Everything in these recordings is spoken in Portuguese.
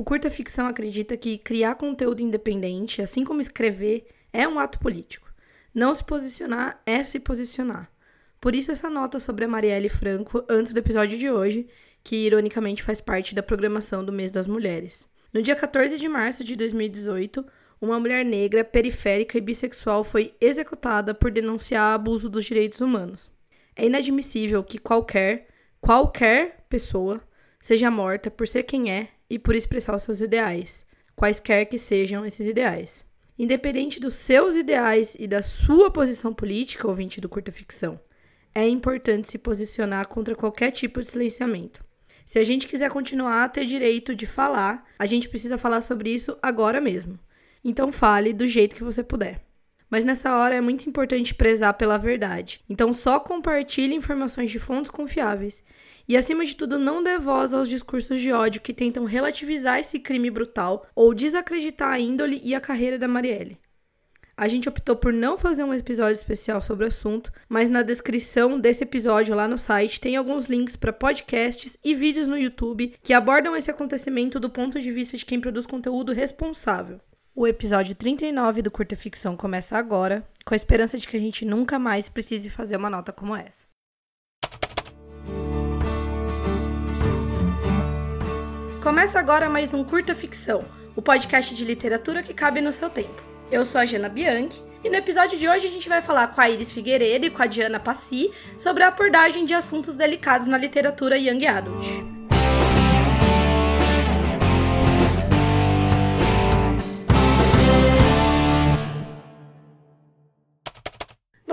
O curta ficção acredita que criar conteúdo independente, assim como escrever, é um ato político. Não se posicionar é se posicionar. Por isso essa nota sobre a Marielle Franco antes do episódio de hoje, que ironicamente faz parte da programação do Mês das Mulheres. No dia 14 de março de 2018, uma mulher negra, periférica e bissexual foi executada por denunciar abuso dos direitos humanos. É inadmissível que qualquer, qualquer pessoa seja morta por ser quem é e por expressar os seus ideais, quaisquer que sejam esses ideais. Independente dos seus ideais e da sua posição política, ouvinte do curta ficção, é importante se posicionar contra qualquer tipo de silenciamento. Se a gente quiser continuar a ter direito de falar, a gente precisa falar sobre isso agora mesmo. Então fale do jeito que você puder. Mas nessa hora é muito importante prezar pela verdade. Então só compartilhe informações de fontes confiáveis e, acima de tudo, não dê voz aos discursos de ódio que tentam relativizar esse crime brutal ou desacreditar a índole e a carreira da Marielle. A gente optou por não fazer um episódio especial sobre o assunto, mas na descrição desse episódio lá no site tem alguns links para podcasts e vídeos no YouTube que abordam esse acontecimento do ponto de vista de quem produz conteúdo responsável. O episódio 39 do Curta Ficção começa agora, com a esperança de que a gente nunca mais precise fazer uma nota como essa. Começa agora mais um Curta Ficção, o podcast de literatura que cabe no seu tempo. Eu sou a Jana Bianchi e no episódio de hoje a gente vai falar com a Iris Figueiredo e com a Diana Passi sobre a abordagem de assuntos delicados na literatura young adult.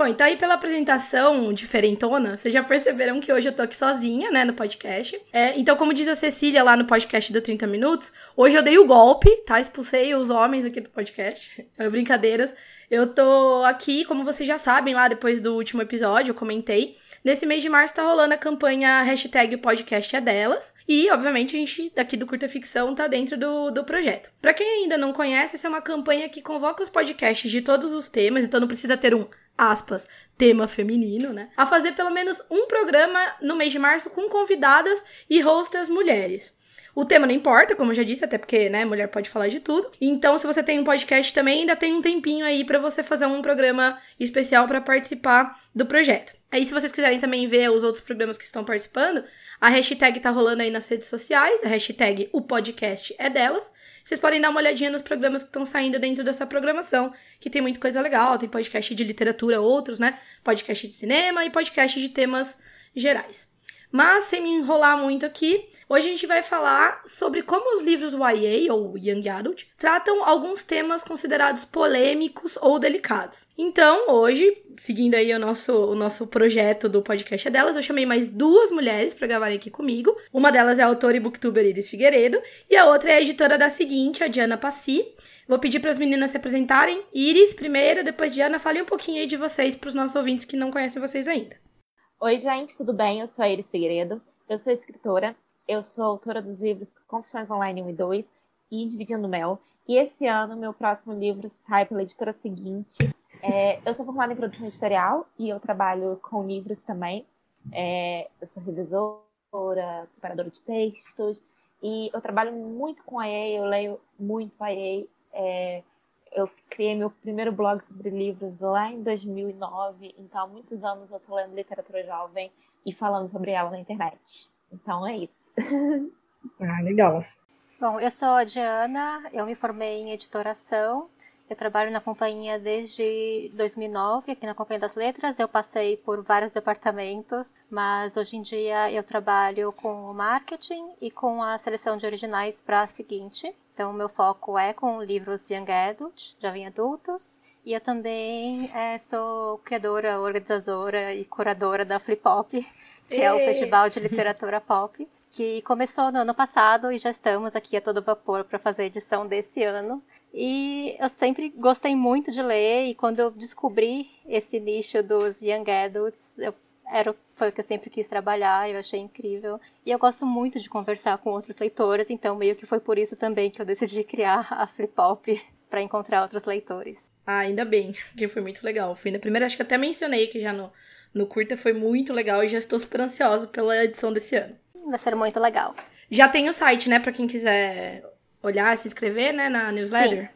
Bom, então aí pela apresentação diferentona, vocês já perceberam que hoje eu tô aqui sozinha, né, no podcast. É, então, como diz a Cecília lá no podcast do 30 Minutos, hoje eu dei o golpe, tá? Expulsei os homens aqui do podcast. É, brincadeiras. Eu tô aqui, como vocês já sabem, lá depois do último episódio, eu comentei. Nesse mês de março tá rolando a campanha hashtag podcast é delas. E, obviamente, a gente daqui do Curta Ficção tá dentro do, do projeto. Para quem ainda não conhece, essa é uma campanha que convoca os podcasts de todos os temas, então não precisa ter um aspas, tema feminino, né? A fazer pelo menos um programa no mês de março com convidadas e hosters mulheres. O tema não importa, como eu já disse, até porque, né, mulher pode falar de tudo. Então, se você tem um podcast também, ainda tem um tempinho aí para você fazer um programa especial para participar do projeto. Aí, se vocês quiserem também ver os outros programas que estão participando, a hashtag tá rolando aí nas redes sociais, a hashtag o podcast é delas. Vocês podem dar uma olhadinha nos programas que estão saindo dentro dessa programação, que tem muita coisa legal, tem podcast de literatura, outros, né? Podcast de cinema e podcast de temas gerais. Mas, sem me enrolar muito aqui, hoje a gente vai falar sobre como os livros YA, ou Young Adult, tratam alguns temas considerados polêmicos ou delicados. Então, hoje, seguindo aí o nosso, o nosso projeto do podcast delas, eu chamei mais duas mulheres para gravarem aqui comigo. Uma delas é a autora e booktuber Iris Figueiredo, e a outra é a editora da seguinte, a Diana Passi. Vou pedir para as meninas se apresentarem. Iris, primeiro, depois Diana, fale um pouquinho aí de vocês para os nossos ouvintes que não conhecem vocês ainda. Oi, gente, tudo bem? Eu sou a Iris Figueiredo, eu sou escritora, eu sou autora dos livros Confissões Online 1 e 2 e Dividindo Mel. E esse ano, meu próximo livro sai pela editora seguinte. É, eu sou formada em produção editorial e eu trabalho com livros também. É, eu sou revisora, preparadora de textos e eu trabalho muito com a EA, eu leio muito a EA. É, eu criei meu primeiro blog sobre livros lá em 2009, então há muitos anos eu estou lendo literatura jovem e falando sobre ela na internet. Então é isso. Ah, legal. Bom, eu sou a Diana, eu me formei em editoração. Eu trabalho na companhia desde 2009, aqui na Companhia das Letras. Eu passei por vários departamentos, mas hoje em dia eu trabalho com o marketing e com a seleção de originais para a seguinte. Então, meu foco é com livros Young Adult, jovem adultos, e eu também é, sou criadora, organizadora e curadora da Flip Pop, que Ei. é o festival de literatura pop, que começou no ano passado e já estamos aqui a todo vapor para fazer a edição desse ano. E eu sempre gostei muito de ler, e quando eu descobri esse nicho dos Young Adults, eu era, foi o que eu sempre quis trabalhar, eu achei incrível. E eu gosto muito de conversar com outros leitores, então meio que foi por isso também que eu decidi criar a Flip Pop para encontrar outros leitores. Ah, ainda bem, que foi muito legal. Fui na primeira, acho que até mencionei que já no, no curta foi muito legal e já estou super ansiosa pela edição desse ano. Vai ser muito legal. Já tem o site, né, para quem quiser olhar, se inscrever, né, na newsletter? Sim.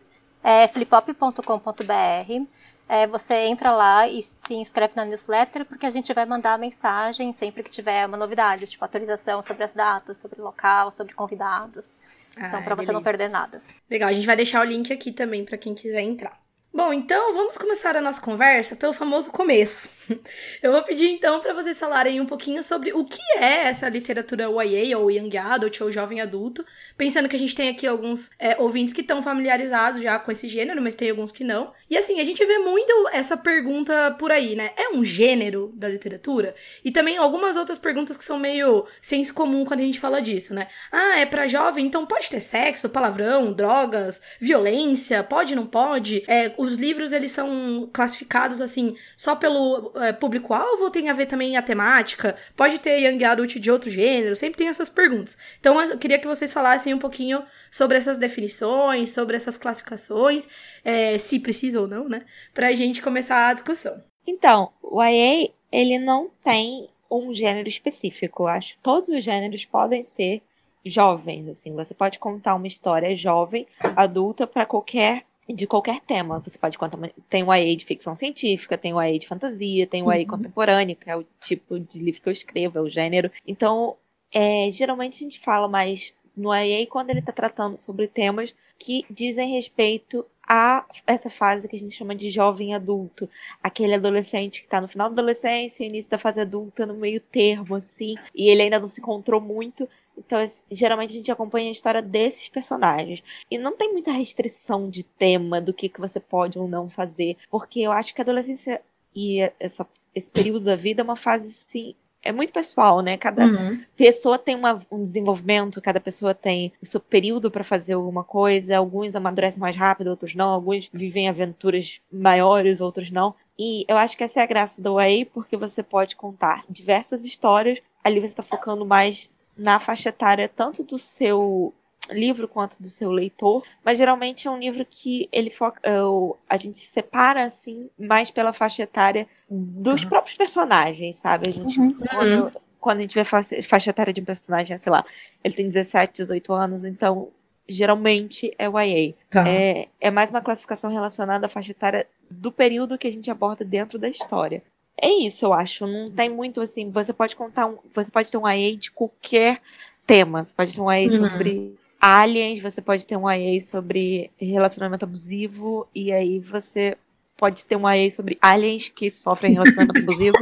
É flipop.com.br. É, você entra lá e se inscreve na newsletter, porque a gente vai mandar mensagem sempre que tiver uma novidade, tipo atualização sobre as datas, sobre o local, sobre convidados. Ah, então, para você não perder nada. Legal, a gente vai deixar o link aqui também para quem quiser entrar. Bom, então vamos começar a nossa conversa pelo famoso começo. Eu vou pedir então para vocês falarem um pouquinho sobre o que é essa literatura YA ou Young Adult ou Jovem Adulto, pensando que a gente tem aqui alguns é, ouvintes que estão familiarizados já com esse gênero, mas tem alguns que não. E assim, a gente vê muito essa pergunta por aí, né? É um gênero da literatura? E também algumas outras perguntas que são meio senso comum quando a gente fala disso, né? Ah, é para jovem, então pode ter sexo, palavrão, drogas, violência, pode, não pode? É, os livros eles são classificados assim só pelo é, público-alvo ou tem a ver também a temática? Pode ter young adult de outro gênero? Sempre tem essas perguntas. Então eu queria que vocês falassem um pouquinho sobre essas definições, sobre essas classificações, é, se precisa ou não, né? Pra gente começar a discussão. Então, o YA, ele não tem um gênero específico. Eu acho todos os gêneros podem ser jovens, assim. Você pode contar uma história jovem, adulta, para qualquer de qualquer tema. Você pode contar. Tem o IA de ficção científica, tem o IA de fantasia, tem o IA uhum. contemporâneo, que é o tipo de livro que eu escrevo, é o gênero. Então, é, geralmente a gente fala mais no IA quando ele está tratando sobre temas que dizem respeito a essa fase que a gente chama de jovem adulto, aquele adolescente que está no final da adolescência, início da fase adulta, no meio termo, assim, e ele ainda não se encontrou muito, então, geralmente a gente acompanha a história desses personagens. E não tem muita restrição de tema do que, que você pode ou não fazer. Porque eu acho que a adolescência e essa, esse período da vida é uma fase, sim, é muito pessoal, né? Cada uhum. pessoa tem uma, um desenvolvimento, cada pessoa tem o seu período para fazer alguma coisa. Alguns amadurecem mais rápido, outros não. Alguns vivem aventuras maiores, outros não. E eu acho que essa é a graça do Way, porque você pode contar diversas histórias. Ali você está focando mais na faixa etária tanto do seu livro quanto do seu leitor, mas geralmente é um livro que ele foca, uh, a gente separa assim mais pela faixa etária dos uhum. próprios personagens, sabe? A gente uhum. quando, quando, a gente vê faixa, faixa etária de um personagem, sei lá, ele tem 17, 18 anos, então geralmente é o YA. Tá. É, é mais uma classificação relacionada à faixa etária do período que a gente aborda dentro da história é isso, eu acho. Não tem muito assim. Você pode contar um. Você pode ter um IA de qualquer tema. Você pode ter um IA uhum. sobre aliens, você pode ter um IA sobre relacionamento abusivo, e aí você pode ter um IA sobre aliens que sofrem relacionamento abusivo.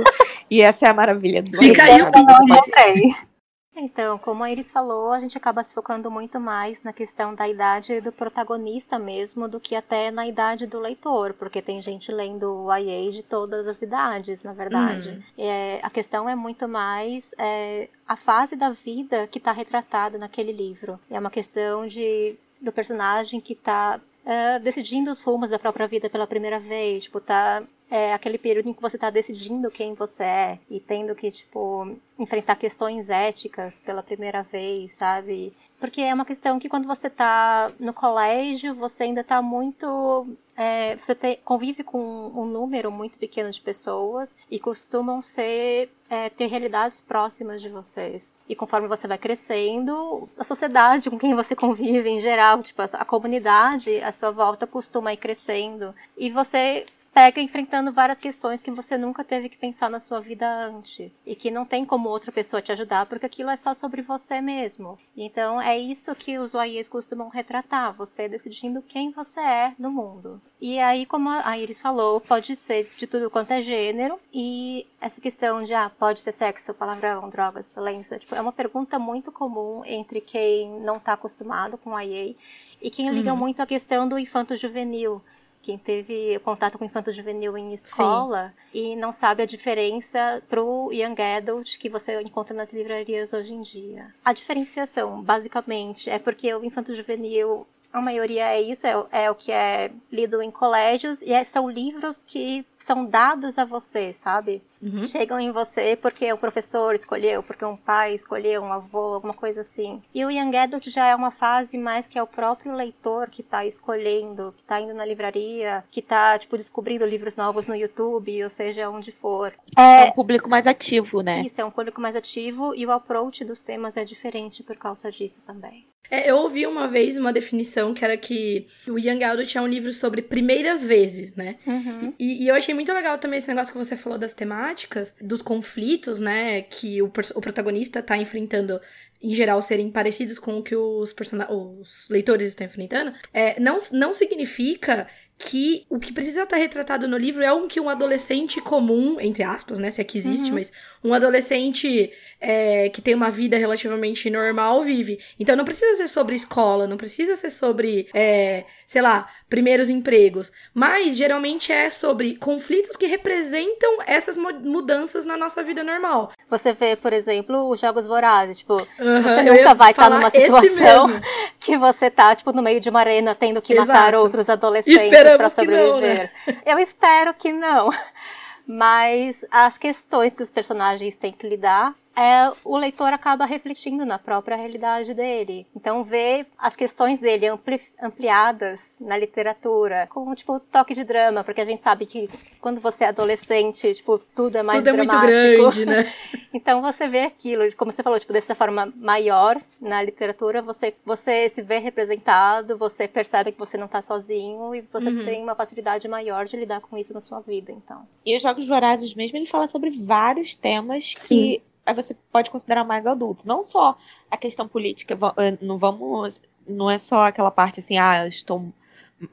E essa é a maravilha do Fica aí o pode... Então, como a Iris falou, a gente acaba se focando muito mais na questão da idade do protagonista mesmo do que até na idade do leitor, porque tem gente lendo o YA de todas as idades, na verdade. Uhum. É, a questão é muito mais é, a fase da vida que está retratada naquele livro. É uma questão de do personagem que está é, decidindo os rumos da própria vida pela primeira vez, tipo, tá é aquele período em que você está decidindo quem você é e tendo que, tipo, enfrentar questões éticas pela primeira vez, sabe? Porque é uma questão que quando você está no colégio, você ainda está muito. É, você te, convive com um número muito pequeno de pessoas e costumam ser é, ter realidades próximas de vocês. E conforme você vai crescendo, a sociedade com quem você convive em geral, tipo, a, a comunidade à sua volta costuma ir crescendo. E você pega enfrentando várias questões que você nunca teve que pensar na sua vida antes e que não tem como outra pessoa te ajudar porque aquilo é só sobre você mesmo. Então é isso que os YAs costumam retratar, você decidindo quem você é no mundo. E aí, como a Iris falou, pode ser de tudo quanto é gênero e essa questão de ah, pode ter sexo, palavrão, drogas, violência, tipo, é uma pergunta muito comum entre quem não está acostumado com YA e quem liga uhum. muito à questão do infanto juvenil quem teve contato com infanto juvenil em escola Sim. e não sabe a diferença pro young adult que você encontra nas livrarias hoje em dia. A diferenciação, basicamente, é porque o infanto juvenil a maioria é isso, é, é, o que é lido em colégios, e é, são livros que são dados a você, sabe? Uhum. Chegam em você porque o professor escolheu, porque um pai escolheu, um avô, alguma coisa assim. E o Young Adult já é uma fase mais que é o próprio leitor que tá escolhendo, que tá indo na livraria, que tá, tipo, descobrindo livros novos no YouTube, ou seja, onde for. É, é um público mais ativo, né? Isso, é um público mais ativo e o approach dos temas é diferente por causa disso também. É, eu ouvi uma vez uma definição que era que o Young Adult é um livro sobre primeiras vezes, né? Uhum. E, e, eu achei muito legal também esse negócio que você falou das temáticas, dos conflitos, né? Que o, o protagonista tá enfrentando em geral, serem parecidos com o que os, os leitores estão enfrentando, é, não, não significa que o que precisa estar retratado no livro é um que um adolescente comum, entre aspas, né? Se é que existe, uhum. mas um adolescente é, que tem uma vida relativamente normal vive. Então não precisa ser sobre escola, não precisa ser sobre, é, sei lá, primeiros empregos. Mas geralmente é sobre conflitos que representam essas mudanças na nossa vida normal. Você vê, por exemplo, os jogos vorazes. Tipo, uhum, você nunca vai estar numa situação que você tá, tipo, no meio de uma arena tendo que Exato. matar outros adolescentes para sobreviver. Não, né? Eu espero que não. Mas as questões que os personagens têm que lidar é, o leitor acaba refletindo na própria realidade dele. Então, ver as questões dele ampli ampliadas na literatura, com, tipo, toque de drama, porque a gente sabe que quando você é adolescente, tipo, tudo é mais tudo dramático. é muito grande, né? então, você vê aquilo, como você falou, tipo, dessa forma maior na literatura, você, você se vê representado, você percebe que você não está sozinho e você uhum. tem uma facilidade maior de lidar com isso na sua vida, então. E os Jogos Vorazes mesmo, ele fala sobre vários temas Sim. que aí você pode considerar mais adulto. Não só a questão política, eh, não vamos. Não é só aquela parte assim, ah, eu estou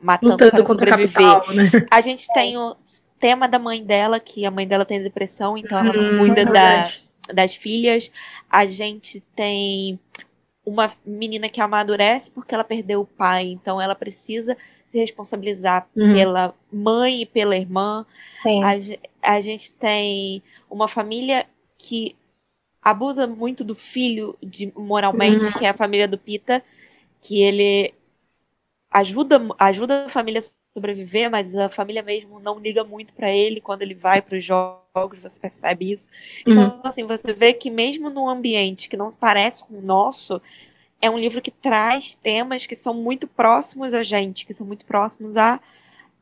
matando Lutando para sobreviver. Capital, né? A gente tem o tema da mãe dela, que a mãe dela tem depressão, então ela não hum, cuida é da, das filhas. A gente tem uma menina que amadurece porque ela perdeu o pai, então ela precisa se responsabilizar uhum. pela mãe e pela irmã. A, a gente tem uma família que abusa muito do filho de, moralmente, uhum. que é a família do Pita, que ele ajuda, ajuda a família a sobreviver, mas a família mesmo não liga muito para ele quando ele vai para os jogos, você percebe isso. Então, uhum. assim, você vê que mesmo num ambiente que não se parece com o nosso, é um livro que traz temas que são muito próximos a gente, que são muito próximos à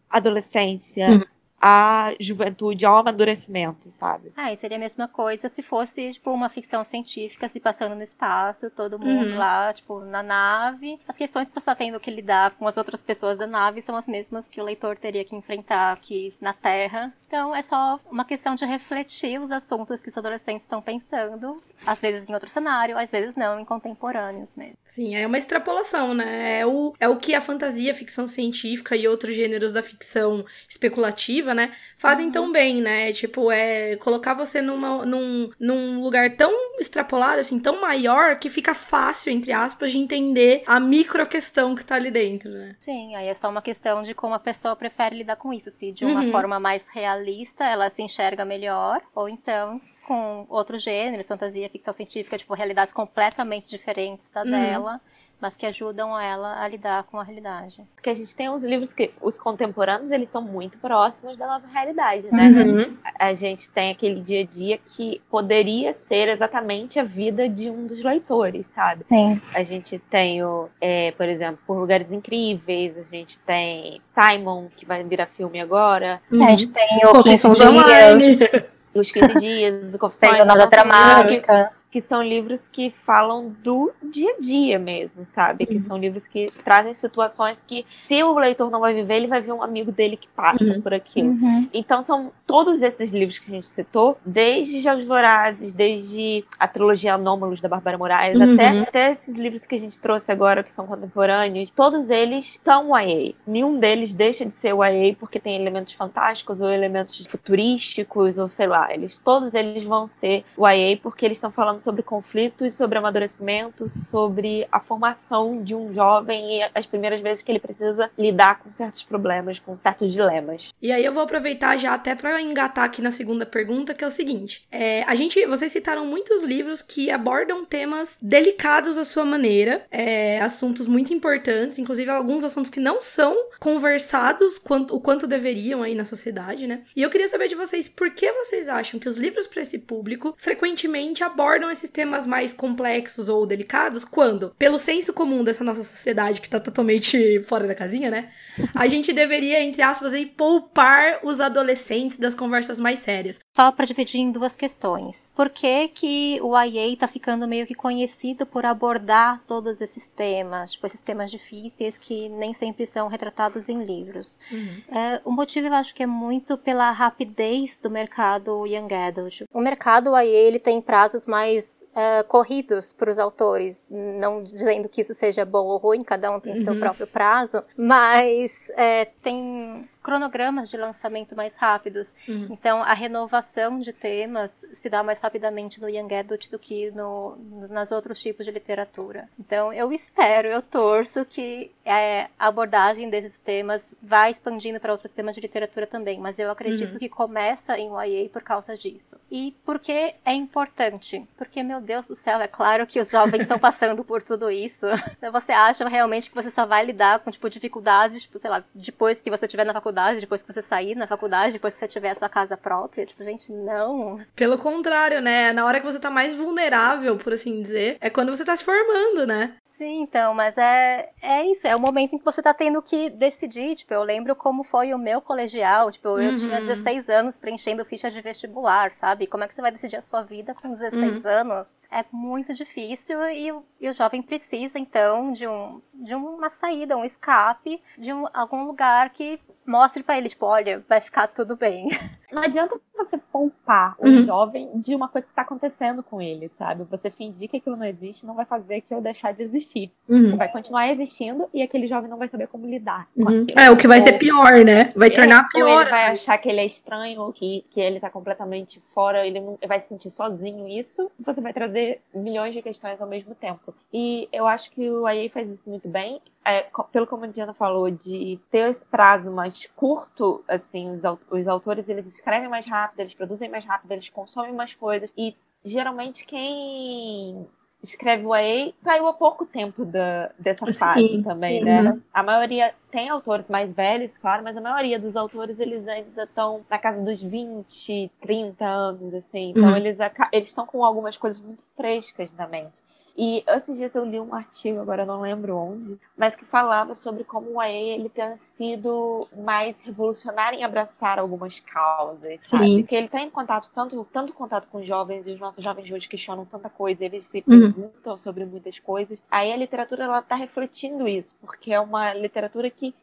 adolescência, uhum à juventude, ao amadurecimento, sabe? Ah, e seria a mesma coisa se fosse, tipo, uma ficção científica se passando no espaço, todo mundo uhum. lá, tipo, na nave. As questões que você tá tendo que lidar com as outras pessoas da nave são as mesmas que o leitor teria que enfrentar aqui na Terra. Então, é só uma questão de refletir os assuntos que os adolescentes estão pensando, às vezes em outro cenário, às vezes não, em contemporâneos mesmo. Sim, é uma extrapolação, né? É o, é o que a fantasia, a ficção científica e outros gêneros da ficção especulativa né? Fazem uhum. tão bem, né? Tipo, é colocar você numa, num, num lugar tão extrapolado, assim, tão maior, que fica fácil, entre aspas, de entender a micro questão que tá ali dentro, né? Sim, aí é só uma questão de como a pessoa prefere lidar com isso. Se de uma uhum. forma mais realista ela se enxerga melhor, ou então com outros gêneros, fantasia, ficção científica, tipo, realidades completamente diferentes da uhum. dela mas que ajudam ela a lidar com a realidade. Porque a gente tem uns livros que os contemporâneos eles são muito próximos da nossa realidade, né? Uhum. A gente tem aquele dia a dia que poderia ser exatamente a vida de um dos leitores, sabe? Sim. A gente tem o, é, por exemplo, Por Lugares Incríveis, a gente tem Simon que vai virar filme agora. Uhum. A gente tem o 15 Dias. Os 15 Dias, o Confissões da Nada Dramática que são livros que falam do dia a dia mesmo, sabe? Uhum. Que são livros que trazem situações que, se o leitor não vai viver, ele vai ver um amigo dele que passa uhum. por aquilo. Uhum. Então, são todos esses livros que a gente citou, desde Jogos Vorazes, desde a trilogia Anômalos da Bárbara Moraes, até, uhum. até esses livros que a gente trouxe agora, que são contemporâneos, todos eles são YA. Nenhum deles deixa de ser YA porque tem elementos fantásticos ou elementos futurísticos, ou sei lá. Eles, todos eles vão ser YA porque eles estão falando sobre conflitos, sobre amadurecimento, sobre a formação de um jovem e as primeiras vezes que ele precisa lidar com certos problemas, com certos dilemas. E aí eu vou aproveitar já até para engatar aqui na segunda pergunta, que é o seguinte: é, a gente, vocês citaram muitos livros que abordam temas delicados à sua maneira, é, assuntos muito importantes, inclusive alguns assuntos que não são conversados quanto, o quanto deveriam aí na sociedade, né? E eu queria saber de vocês por que vocês acham que os livros para esse público frequentemente abordam esses temas mais complexos ou delicados quando, pelo senso comum dessa nossa sociedade que tá totalmente fora da casinha, né? A gente deveria, entre aspas, aí, poupar os adolescentes das conversas mais sérias. só para dividir em duas questões. Por que, que o IA está ficando meio que conhecido por abordar todos esses temas, tipo esses temas difíceis que nem sempre são retratados em livros? Uhum. É, o motivo eu acho que é muito pela rapidez do mercado young adult. O mercado IA ele tem prazos mais guys uh, corridos para os autores, não dizendo que isso seja bom ou ruim, cada um tem uhum. seu próprio prazo, mas é, tem cronogramas de lançamento mais rápidos. Uhum. Então, a renovação de temas se dá mais rapidamente no Young Adult do que no, nas outros tipos de literatura. Então, eu espero, eu torço que é, a abordagem desses temas vá expandindo para outros temas de literatura também, mas eu acredito uhum. que começa em YA por causa disso. E por que é importante? Porque, meu Deus do céu, é claro que os jovens estão passando por tudo isso. Você acha realmente que você só vai lidar com, tipo, dificuldades, tipo, sei lá, depois que você estiver na faculdade depois que você sair na faculdade, depois que você tiver a sua casa própria. Tipo, gente, não. Pelo contrário, né? Na hora que você tá mais vulnerável, por assim dizer, é quando você tá se formando, né? Sim, então, mas é, é isso, é o momento em que você tá tendo que decidir, tipo, eu lembro como foi o meu colegial, tipo, eu uhum. tinha 16 anos preenchendo ficha de vestibular, sabe? Como é que você vai decidir a sua vida com 16 uhum. anos? É muito difícil e, e, o jovem precisa, então, de, um, de uma saída, um escape, de um, algum lugar que mostre para ele, tipo, olha, vai ficar tudo bem. Não adianta você poupar o uhum. jovem de uma coisa que tá acontecendo com ele, sabe? Você fingir que aquilo não existe não vai fazer aquilo deixar de existir. Uhum. Você vai continuar existindo e aquele jovem não vai saber como lidar uhum. É, o que vai ou, ser pior, né? Vai tornar pior. Ou ele vai achar que ele é estranho, ou que, que ele tá completamente fora, ele, não, vai se sentir sozinho. Isso você vai trazer milhões de questões ao mesmo tempo. E eu acho que o IA faz isso muito bem. É, pelo como a Diana falou, de ter esse prazo mais curto, assim, os, os autores eles escrevem mais rápido, eles produzem mais rápido, eles consomem mais coisas. E geralmente quem escreve o AA saiu há pouco tempo da, dessa fase sim, também, sim. né? A maioria tem autores mais velhos, claro, mas a maioria dos autores eles ainda estão na casa dos 20, 30 anos, assim. Então uhum. eles eles estão com algumas coisas muito frescas na mente. E esses dias eu li um artigo, agora não lembro onde, mas que falava sobre como o AE ele tem sido mais revolucionário em abraçar algumas causas, Sim. sabe? Porque ele está em contato, tanto, tanto contato com jovens, e os nossos jovens de hoje questionam tanta coisa, eles se uhum. perguntam sobre muitas coisas. Aí a literatura ela está refletindo isso, porque é uma literatura que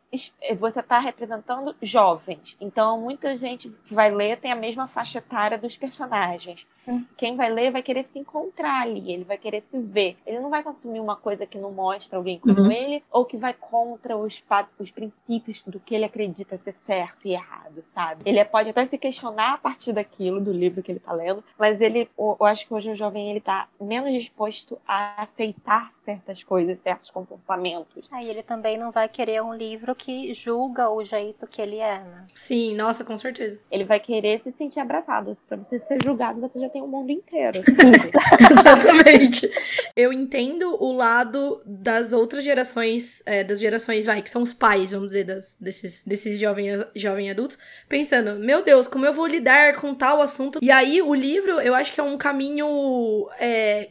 você está representando jovens. Então, muita gente que vai ler tem a mesma faixa etária dos personagens. Hum. Quem vai ler vai querer se encontrar ali, ele vai querer se ver. Ele não vai consumir uma coisa que não mostra alguém como uhum. ele, ou que vai contra os, os princípios do que ele acredita ser certo e errado, sabe? Ele pode até se questionar a partir daquilo, do livro que ele está lendo, mas ele, eu acho que hoje o jovem ele tá menos disposto a aceitar certas coisas, certos comportamentos. Aí ele também não vai querer um livro que julga o jeito que ele é, né? Sim, nossa, com certeza. Ele vai querer se sentir abraçado. Para você ser julgado, você já tem o mundo inteiro. Exatamente. Eu entendo o lado das outras gerações, é, das gerações, vai, que são os pais, vamos dizer, das, desses, desses jovens, jovens adultos, pensando, meu Deus, como eu vou lidar com tal assunto? E aí, o livro, eu acho que é um caminho. É,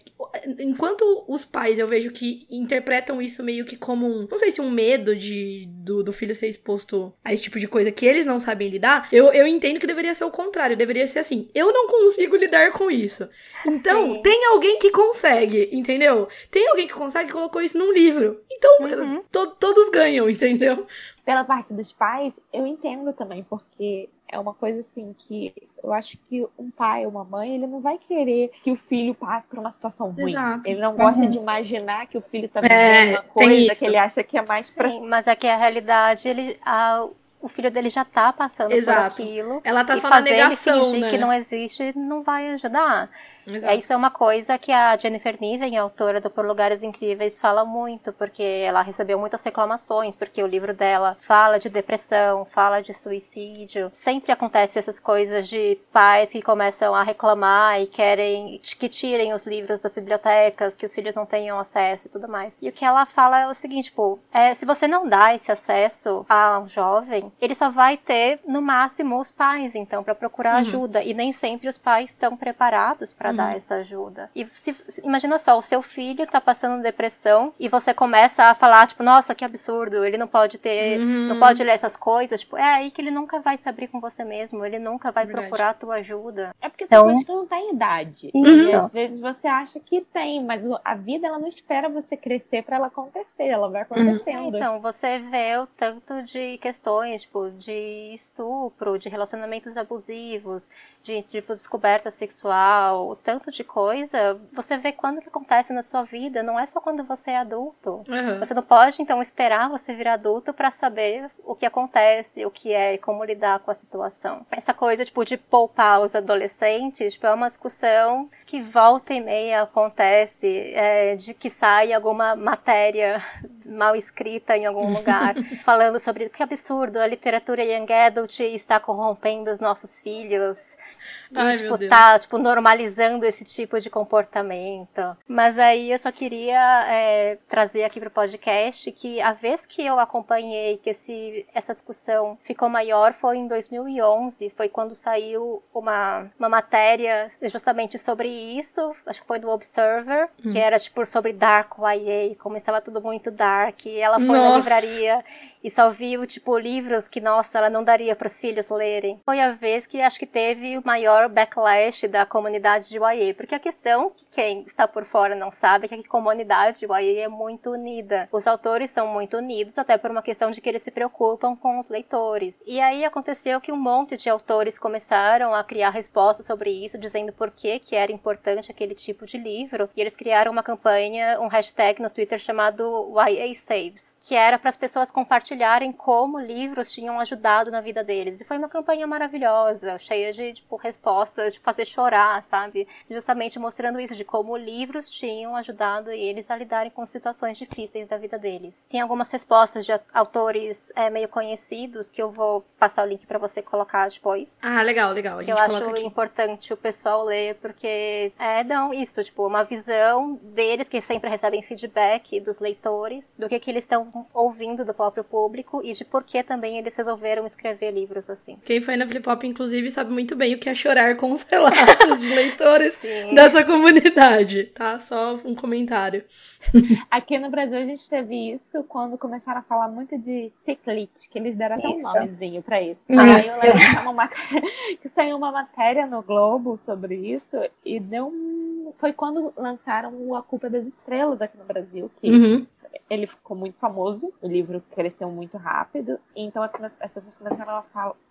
enquanto os pais, eu vejo que interpretam isso meio que como um. Não sei se um medo de, do, do filho ser exposto a esse tipo de coisa que eles não sabem lidar. Eu, eu entendo que deveria ser o contrário. Deveria ser assim: eu não consigo lidar com isso. Então, Sim. tem alguém que consegue, entendeu? Tem alguém que consegue e colocou isso num livro. Então, uhum. to, todos ganham, entendeu? Pela parte dos pais, eu entendo também, porque é uma coisa assim que eu acho que um pai ou uma mãe, ele não vai querer que o filho passe por uma situação ruim. Exato. Ele não gosta uhum. de imaginar que o filho tá vivendo é, uma coisa que ele acha que é mais Sim, pra... mas é que a realidade, ele, a, o filho dele já tá passando Exato. por aquilo. Ela tá só na negação, ele fingir né? que não existe não vai ajudar. Exato. É, isso é uma coisa que a Jennifer Niven, autora do Por Lugares Incríveis, fala muito, porque ela recebeu muitas reclamações, porque o livro dela fala de depressão, fala de suicídio. Sempre acontece essas coisas de pais que começam a reclamar e querem que tirem os livros das bibliotecas, que os filhos não tenham acesso e tudo mais. E o que ela fala é o seguinte, tipo, é, se você não dá esse acesso ao jovem, ele só vai ter, no máximo, os pais, então, para procurar uhum. ajuda. E nem sempre os pais estão preparados para para uhum. dar essa ajuda. E se, imagina só, o seu filho tá passando depressão e você começa a falar, tipo, nossa, que absurdo, ele não pode ter, uhum. não pode ler essas coisas, tipo, é aí que ele nunca vai se abrir com você mesmo, ele nunca vai Verdade. procurar a tua ajuda. É porque então, você não tem idade. Isso. Às vezes você acha que tem, mas a vida ela não espera você crescer para ela acontecer, ela vai uhum. acontecendo. Então, você vê o tanto de questões, tipo, de estupro, de relacionamentos abusivos, de tipo descoberta sexual, tanto de coisa, você vê quando que acontece na sua vida, não é só quando você é adulto. Uhum. Você não pode então esperar você vir adulto para saber o que acontece, o que é e como lidar com a situação. Essa coisa tipo de poupar os adolescentes, tipo, é uma discussão que volta e meia acontece, é, de que sai alguma matéria mal escrita em algum lugar, falando sobre que absurdo, a literatura young adult está corrompendo os nossos filhos. Ai, e, tipo, tá, tipo, normalizando esse tipo de comportamento. Mas aí eu só queria é, trazer aqui pro podcast que a vez que eu acompanhei que esse, essa discussão ficou maior foi em 2011, foi quando saiu uma, uma matéria justamente sobre isso, acho que foi do Observer, hum. que era, tipo, sobre Dark YA, como estava tudo muito dark, e ela foi Nossa. na livraria e só viu, tipo, livros que, nossa, ela não daria para os filhos lerem. Foi a vez que acho que teve o maior backlash da comunidade de YA, porque a questão que quem está por fora não sabe é que a comunidade YA é muito unida. Os autores são muito unidos, até por uma questão de que eles se preocupam com os leitores. E aí aconteceu que um monte de autores começaram a criar respostas sobre isso, dizendo por que que era importante aquele tipo de livro, e eles criaram uma campanha, um hashtag no Twitter chamado YA Saves, que era para as pessoas compartilharem como livros tinham ajudado na vida deles. E foi uma campanha maravilhosa, cheia de tipo, respostas, de fazer chorar, sabe? Justamente mostrando isso, de como livros tinham ajudado eles a lidarem com situações difíceis da vida deles. Tem algumas respostas de autores é, meio conhecidos que eu vou passar o link para você colocar depois. Ah, legal, legal. A que eu acho aqui. importante o pessoal ler, porque é, não, isso, tipo, uma visão deles que sempre recebem feedback dos leitores, do que, que eles estão ouvindo do próprio público público e de por que também eles resolveram escrever livros assim. Quem foi na Flip Pop, inclusive, sabe muito bem o que é chorar com os relatos de leitores dessa comunidade, tá? Só um comentário. Aqui no Brasil a gente teve isso quando começaram a falar muito de ciclite, que eles deram até um nomezinho pra isso. Aí eu lembro que, uma que saiu uma matéria no Globo sobre isso e deu um... Foi quando lançaram A Culpa das Estrelas aqui no Brasil, que uhum ele ficou muito famoso, o livro cresceu muito rápido, então as, as pessoas começaram a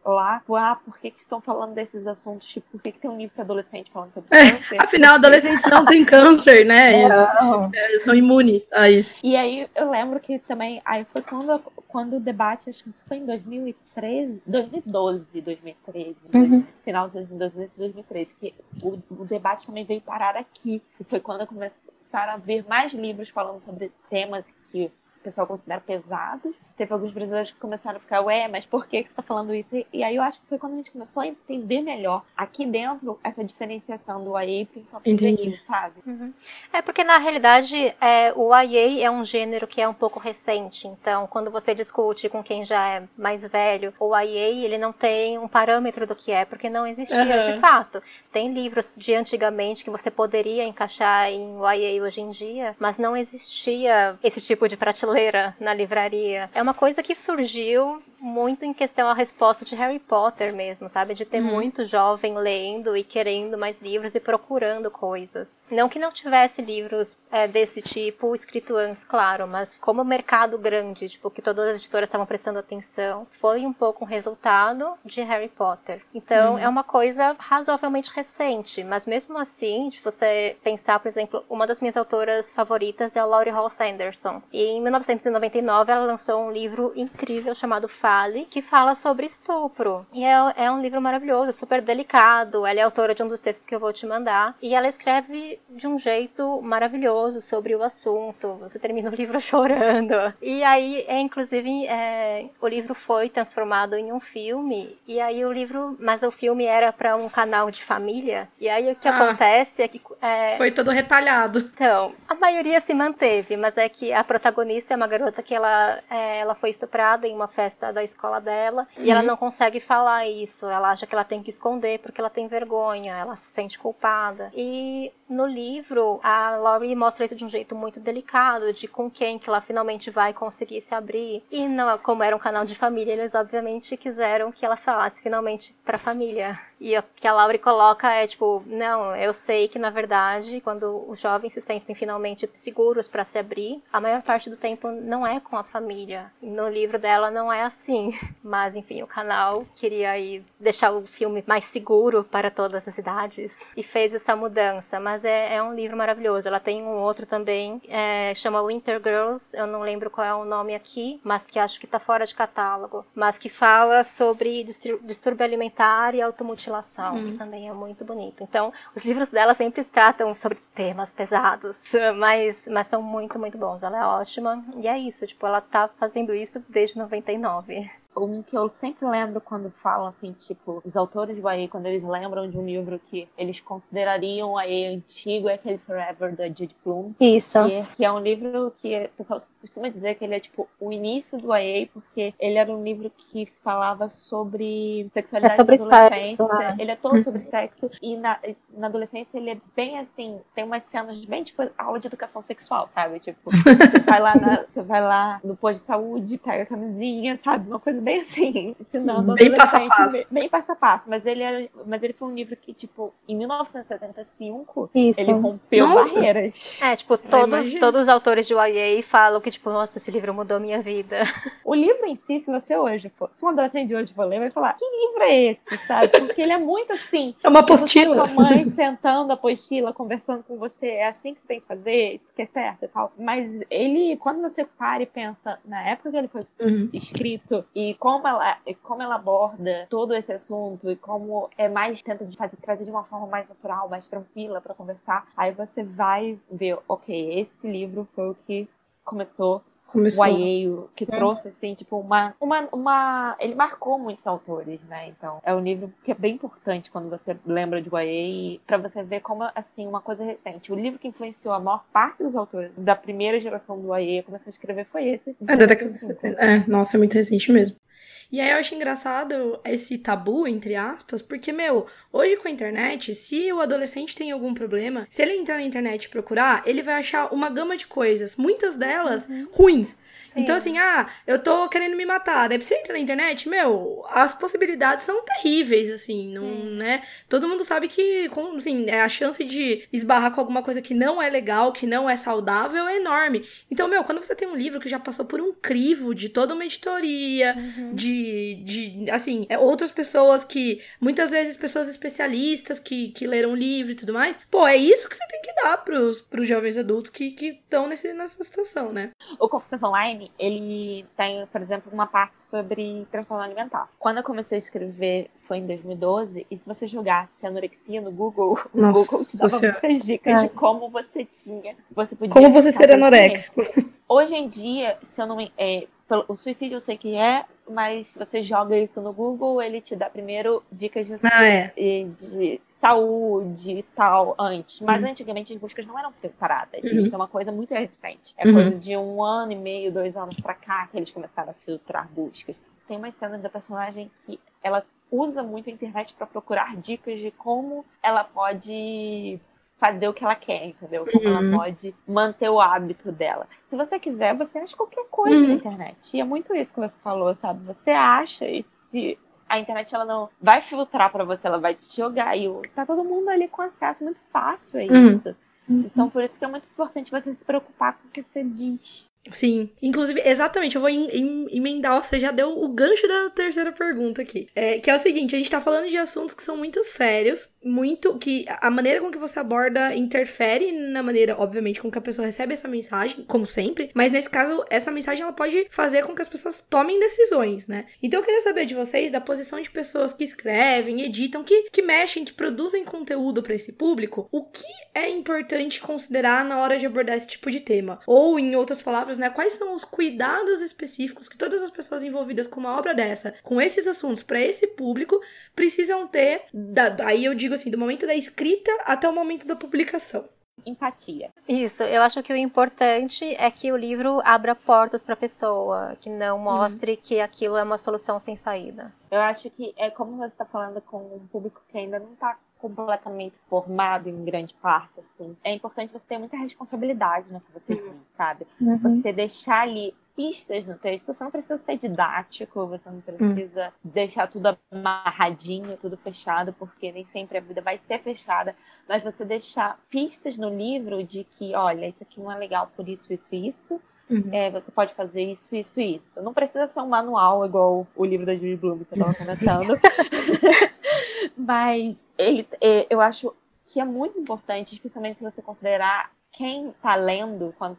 falar, ah, por que, que estão falando desses assuntos, tipo, por que, que tem um livro para adolescente falando sobre é, câncer? Afinal, adolescentes não têm câncer, né? É, são imunes a isso. E aí eu lembro que também, aí foi quando, quando o debate, acho que foi em 2013, 2012, 2013, uhum. final de 2012, 2013, que o, o debate também veio parar aqui, e foi quando começaram a ver mais livros falando sobre temas que o pessoal considera pesados teve alguns brasileiros que começaram a ficar, ué, mas por que, que você tá falando isso? E aí eu acho que foi quando a gente começou a entender melhor aqui dentro essa diferenciação do para infantil juvenil, sabe? Uhum. É porque na realidade é, o YA é um gênero que é um pouco recente, então quando você discute com quem já é mais velho, o YA ele não tem um parâmetro do que é, porque não existia uhum. de fato. Tem livros de antigamente que você poderia encaixar em YA hoje em dia, mas não existia esse tipo de prateleira na livraria. É uma coisa que surgiu muito em questão a resposta de Harry Potter mesmo, sabe? De ter uhum. muito jovem lendo e querendo mais livros e procurando coisas. Não que não tivesse livros é, desse tipo escrito antes, claro, mas como mercado grande, tipo, que todas as editoras estavam prestando atenção, foi um pouco um resultado de Harry Potter. Então, uhum. é uma coisa razoavelmente recente, mas mesmo assim, se você pensar, por exemplo, uma das minhas autoras favoritas é a Laurie Hall Sanderson. E em 1999 ela lançou um livro incrível chamado Que fala sobre estupro. E é, é um livro maravilhoso, super delicado. Ela é autora de um dos textos que eu vou te mandar. E ela escreve de um jeito maravilhoso sobre o assunto. Você termina o livro chorando. E aí, é, inclusive, é, o livro foi transformado em um filme. E aí o livro, mas o filme era para um canal de família. E aí o que ah, acontece é que. É, foi todo retalhado. Então, a maioria se manteve, mas é que a protagonista é uma garota que ela, é, ela foi estuprada em uma festa da da escola dela uhum. e ela uhum. não consegue falar isso. Ela acha que ela tem que esconder porque ela tem vergonha, ela se sente culpada. E no livro, a Laurie mostra isso de um jeito muito delicado, de com quem que ela finalmente vai conseguir se abrir. E não, como era um canal de família, eles obviamente quiseram que ela falasse finalmente pra família. E o que a Laurie coloca é tipo, não, eu sei que na verdade, quando os jovens se sentem finalmente seguros para se abrir, a maior parte do tempo não é com a família. No livro dela não é assim. Mas enfim, o canal queria aí deixar o filme mais seguro para todas as idades e fez essa mudança. Mas é, é um livro maravilhoso. Ela tem um outro também, é, chama Winter Girls, eu não lembro qual é o nome aqui, mas que acho que tá fora de catálogo. Mas que fala sobre distúrbio alimentar e automutilação, que uhum. também é muito bonito. Então, os livros dela sempre tratam sobre temas pesados, mas, mas são muito, muito bons. Ela é ótima. E é isso, tipo, ela tá fazendo isso desde 99. Um que eu sempre lembro quando falam, assim, tipo, os autores do AE, quando eles lembram de um livro que eles considerariam AE antigo, é aquele Forever, da Jude Plum. Isso. Que, que, é um livro que o pessoal costuma dizer que ele é, tipo, o início do AE, porque ele era um livro que falava sobre sexualidade é sobre adolescência. Sexo, é. Ele é todo sobre sexo. E na, na adolescência ele é bem, assim, tem umas cenas bem, tipo, aula de educação sexual, sabe? Tipo, você vai lá, na, você vai lá no posto de saúde, pega a camisinha, sabe? Uma coisa bem assim, ensinando bem passo a passo. Bem, bem passo a passo, mas ele era, mas ele foi um livro que tipo em 1975 Isso. ele rompeu nossa. barreiras. É, tipo, todos todos os autores de YA falam que tipo, nossa, esse livro mudou minha vida. O livro em si, se você hoje for, se um adolescente de hoje for ler, vai falar: "Que livro é esse?", sabe? Porque ele é muito assim. É uma apostila. Sua mãe sentando a apostila, conversando com você, é assim que você tem que fazer, isso que é certo e tal. Mas ele, quando você para e pensa na época que ele foi uhum. escrito e e como ela, como ela aborda todo esse assunto e como é mais tenta de fazer, trazer de uma forma mais natural, mais tranquila para conversar, aí você vai ver, ok, esse livro foi o que começou Começou. o Aieio, que é. trouxe, assim, tipo, uma, uma, uma. Ele marcou muitos autores, né? Então, é um livro que é bem importante quando você lembra de Guaiei, para você ver como, assim, uma coisa recente. O livro que influenciou a maior parte dos autores da primeira geração do Guaiei a começar a escrever foi esse. É, da década de 70. É, nossa, é muito recente mesmo. E aí eu acho engraçado esse tabu, entre aspas, porque, meu, hoje com a internet, se o adolescente tem algum problema, se ele entrar na internet e procurar, ele vai achar uma gama de coisas, muitas delas uhum. ruins. Sim. Então, assim, ah, eu tô querendo me matar. Daí você entra na internet, meu, as possibilidades são terríveis, assim, não, hum. né? Todo mundo sabe que, assim, é a chance de esbarrar com alguma coisa que não é legal, que não é saudável, é enorme. Então, meu, quando você tem um livro que já passou por um crivo de toda uma editoria, uhum. de, de, assim, é, outras pessoas que, muitas vezes, pessoas especialistas que, que leram o livro e tudo mais, pô, é isso que você tem que dar pros, pros jovens adultos que estão nessa situação, né? O Confissões Online ele tem, por exemplo, uma parte sobre transtorno alimentar. Quando eu comecei a escrever, foi em 2012, e se você jogasse anorexia no Google, Nossa, o Google te dava muitas dicas é. de como você tinha. Você podia como você ser anoréxico. Hoje em dia, se eu não. É, o suicídio eu sei que é, mas se você joga isso no Google, ele te dá primeiro dicas de, ah, é. de saúde e tal antes. Mas uhum. antigamente as buscas não eram filtradas. Uhum. Isso é uma coisa muito recente. É uhum. coisa de um ano e meio, dois anos pra cá que eles começaram a filtrar buscas. Tem umas cenas da personagem que ela usa muito a internet para procurar dicas de como ela pode fazer o que ela quer, entendeu? Como uhum. ela pode manter o hábito dela. Se você quiser, você acha qualquer coisa uhum. na internet. E é muito isso que você falou, sabe? Você acha e se a internet ela não vai filtrar para você, ela vai te jogar. E tá todo mundo ali com acesso muito fácil a uhum. isso. Uhum. Então, por isso que é muito importante você se preocupar com o que você diz. Sim, inclusive, exatamente, eu vou em, em, emendar, você já deu o gancho da terceira pergunta aqui. É, que é o seguinte, a gente tá falando de assuntos que são muito sérios, muito, que a maneira com que você aborda interfere na maneira, obviamente, com que a pessoa recebe essa mensagem, como sempre, mas nesse caso, essa mensagem ela pode fazer com que as pessoas tomem decisões, né? Então eu queria saber de vocês, da posição de pessoas que escrevem, editam, que, que mexem, que produzem conteúdo para esse público, o que é importante considerar na hora de abordar esse tipo de tema? Ou, em outras palavras, palavras, né? Quais são os cuidados específicos que todas as pessoas envolvidas com uma obra dessa, com esses assuntos, para esse público, precisam ter, da, aí eu digo assim, do momento da escrita até o momento da publicação. empatia. Isso, eu acho que o importante é que o livro abra portas para a pessoa, que não uhum. mostre uhum. que aquilo é uma solução sem saída. Eu acho que é como você está falando com um público que ainda não está completamente formado em grande parte, assim. É importante você ter muita responsabilidade no que você uhum. diz, sabe? Uhum. Você deixar ali pistas no texto. Você não precisa ser didático, você não precisa hum. deixar tudo amarradinho, tudo fechado, porque nem sempre a vida vai ser fechada. Mas você deixar pistas no livro de que, olha, isso aqui não é legal por isso, isso isso. Uhum. É, você pode fazer isso, isso e isso. Não precisa ser um manual igual o livro da Julie Bloom que eu estava comentando. Mas ele, é, eu acho que é muito importante, especialmente se você considerar quem está lendo, quando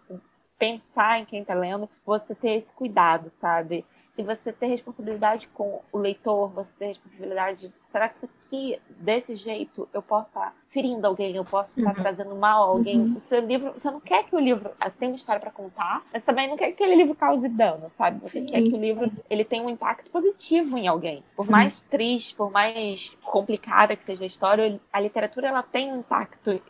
pensar em quem está lendo, você ter esse cuidado, sabe? E você ter responsabilidade com o leitor, você ter responsabilidade de, será que isso aqui, desse jeito, eu posso estar ferindo alguém, eu posso estar uhum. trazendo mal a alguém? Uhum. O seu livro, você não quer que o livro, você tem uma história para contar, mas também não quer que aquele livro cause dano, sabe? Você Sim. quer que o livro, ele tenha um impacto positivo em alguém. Por uhum. mais triste, por mais complicada que seja a história, a literatura, ela tem um impacto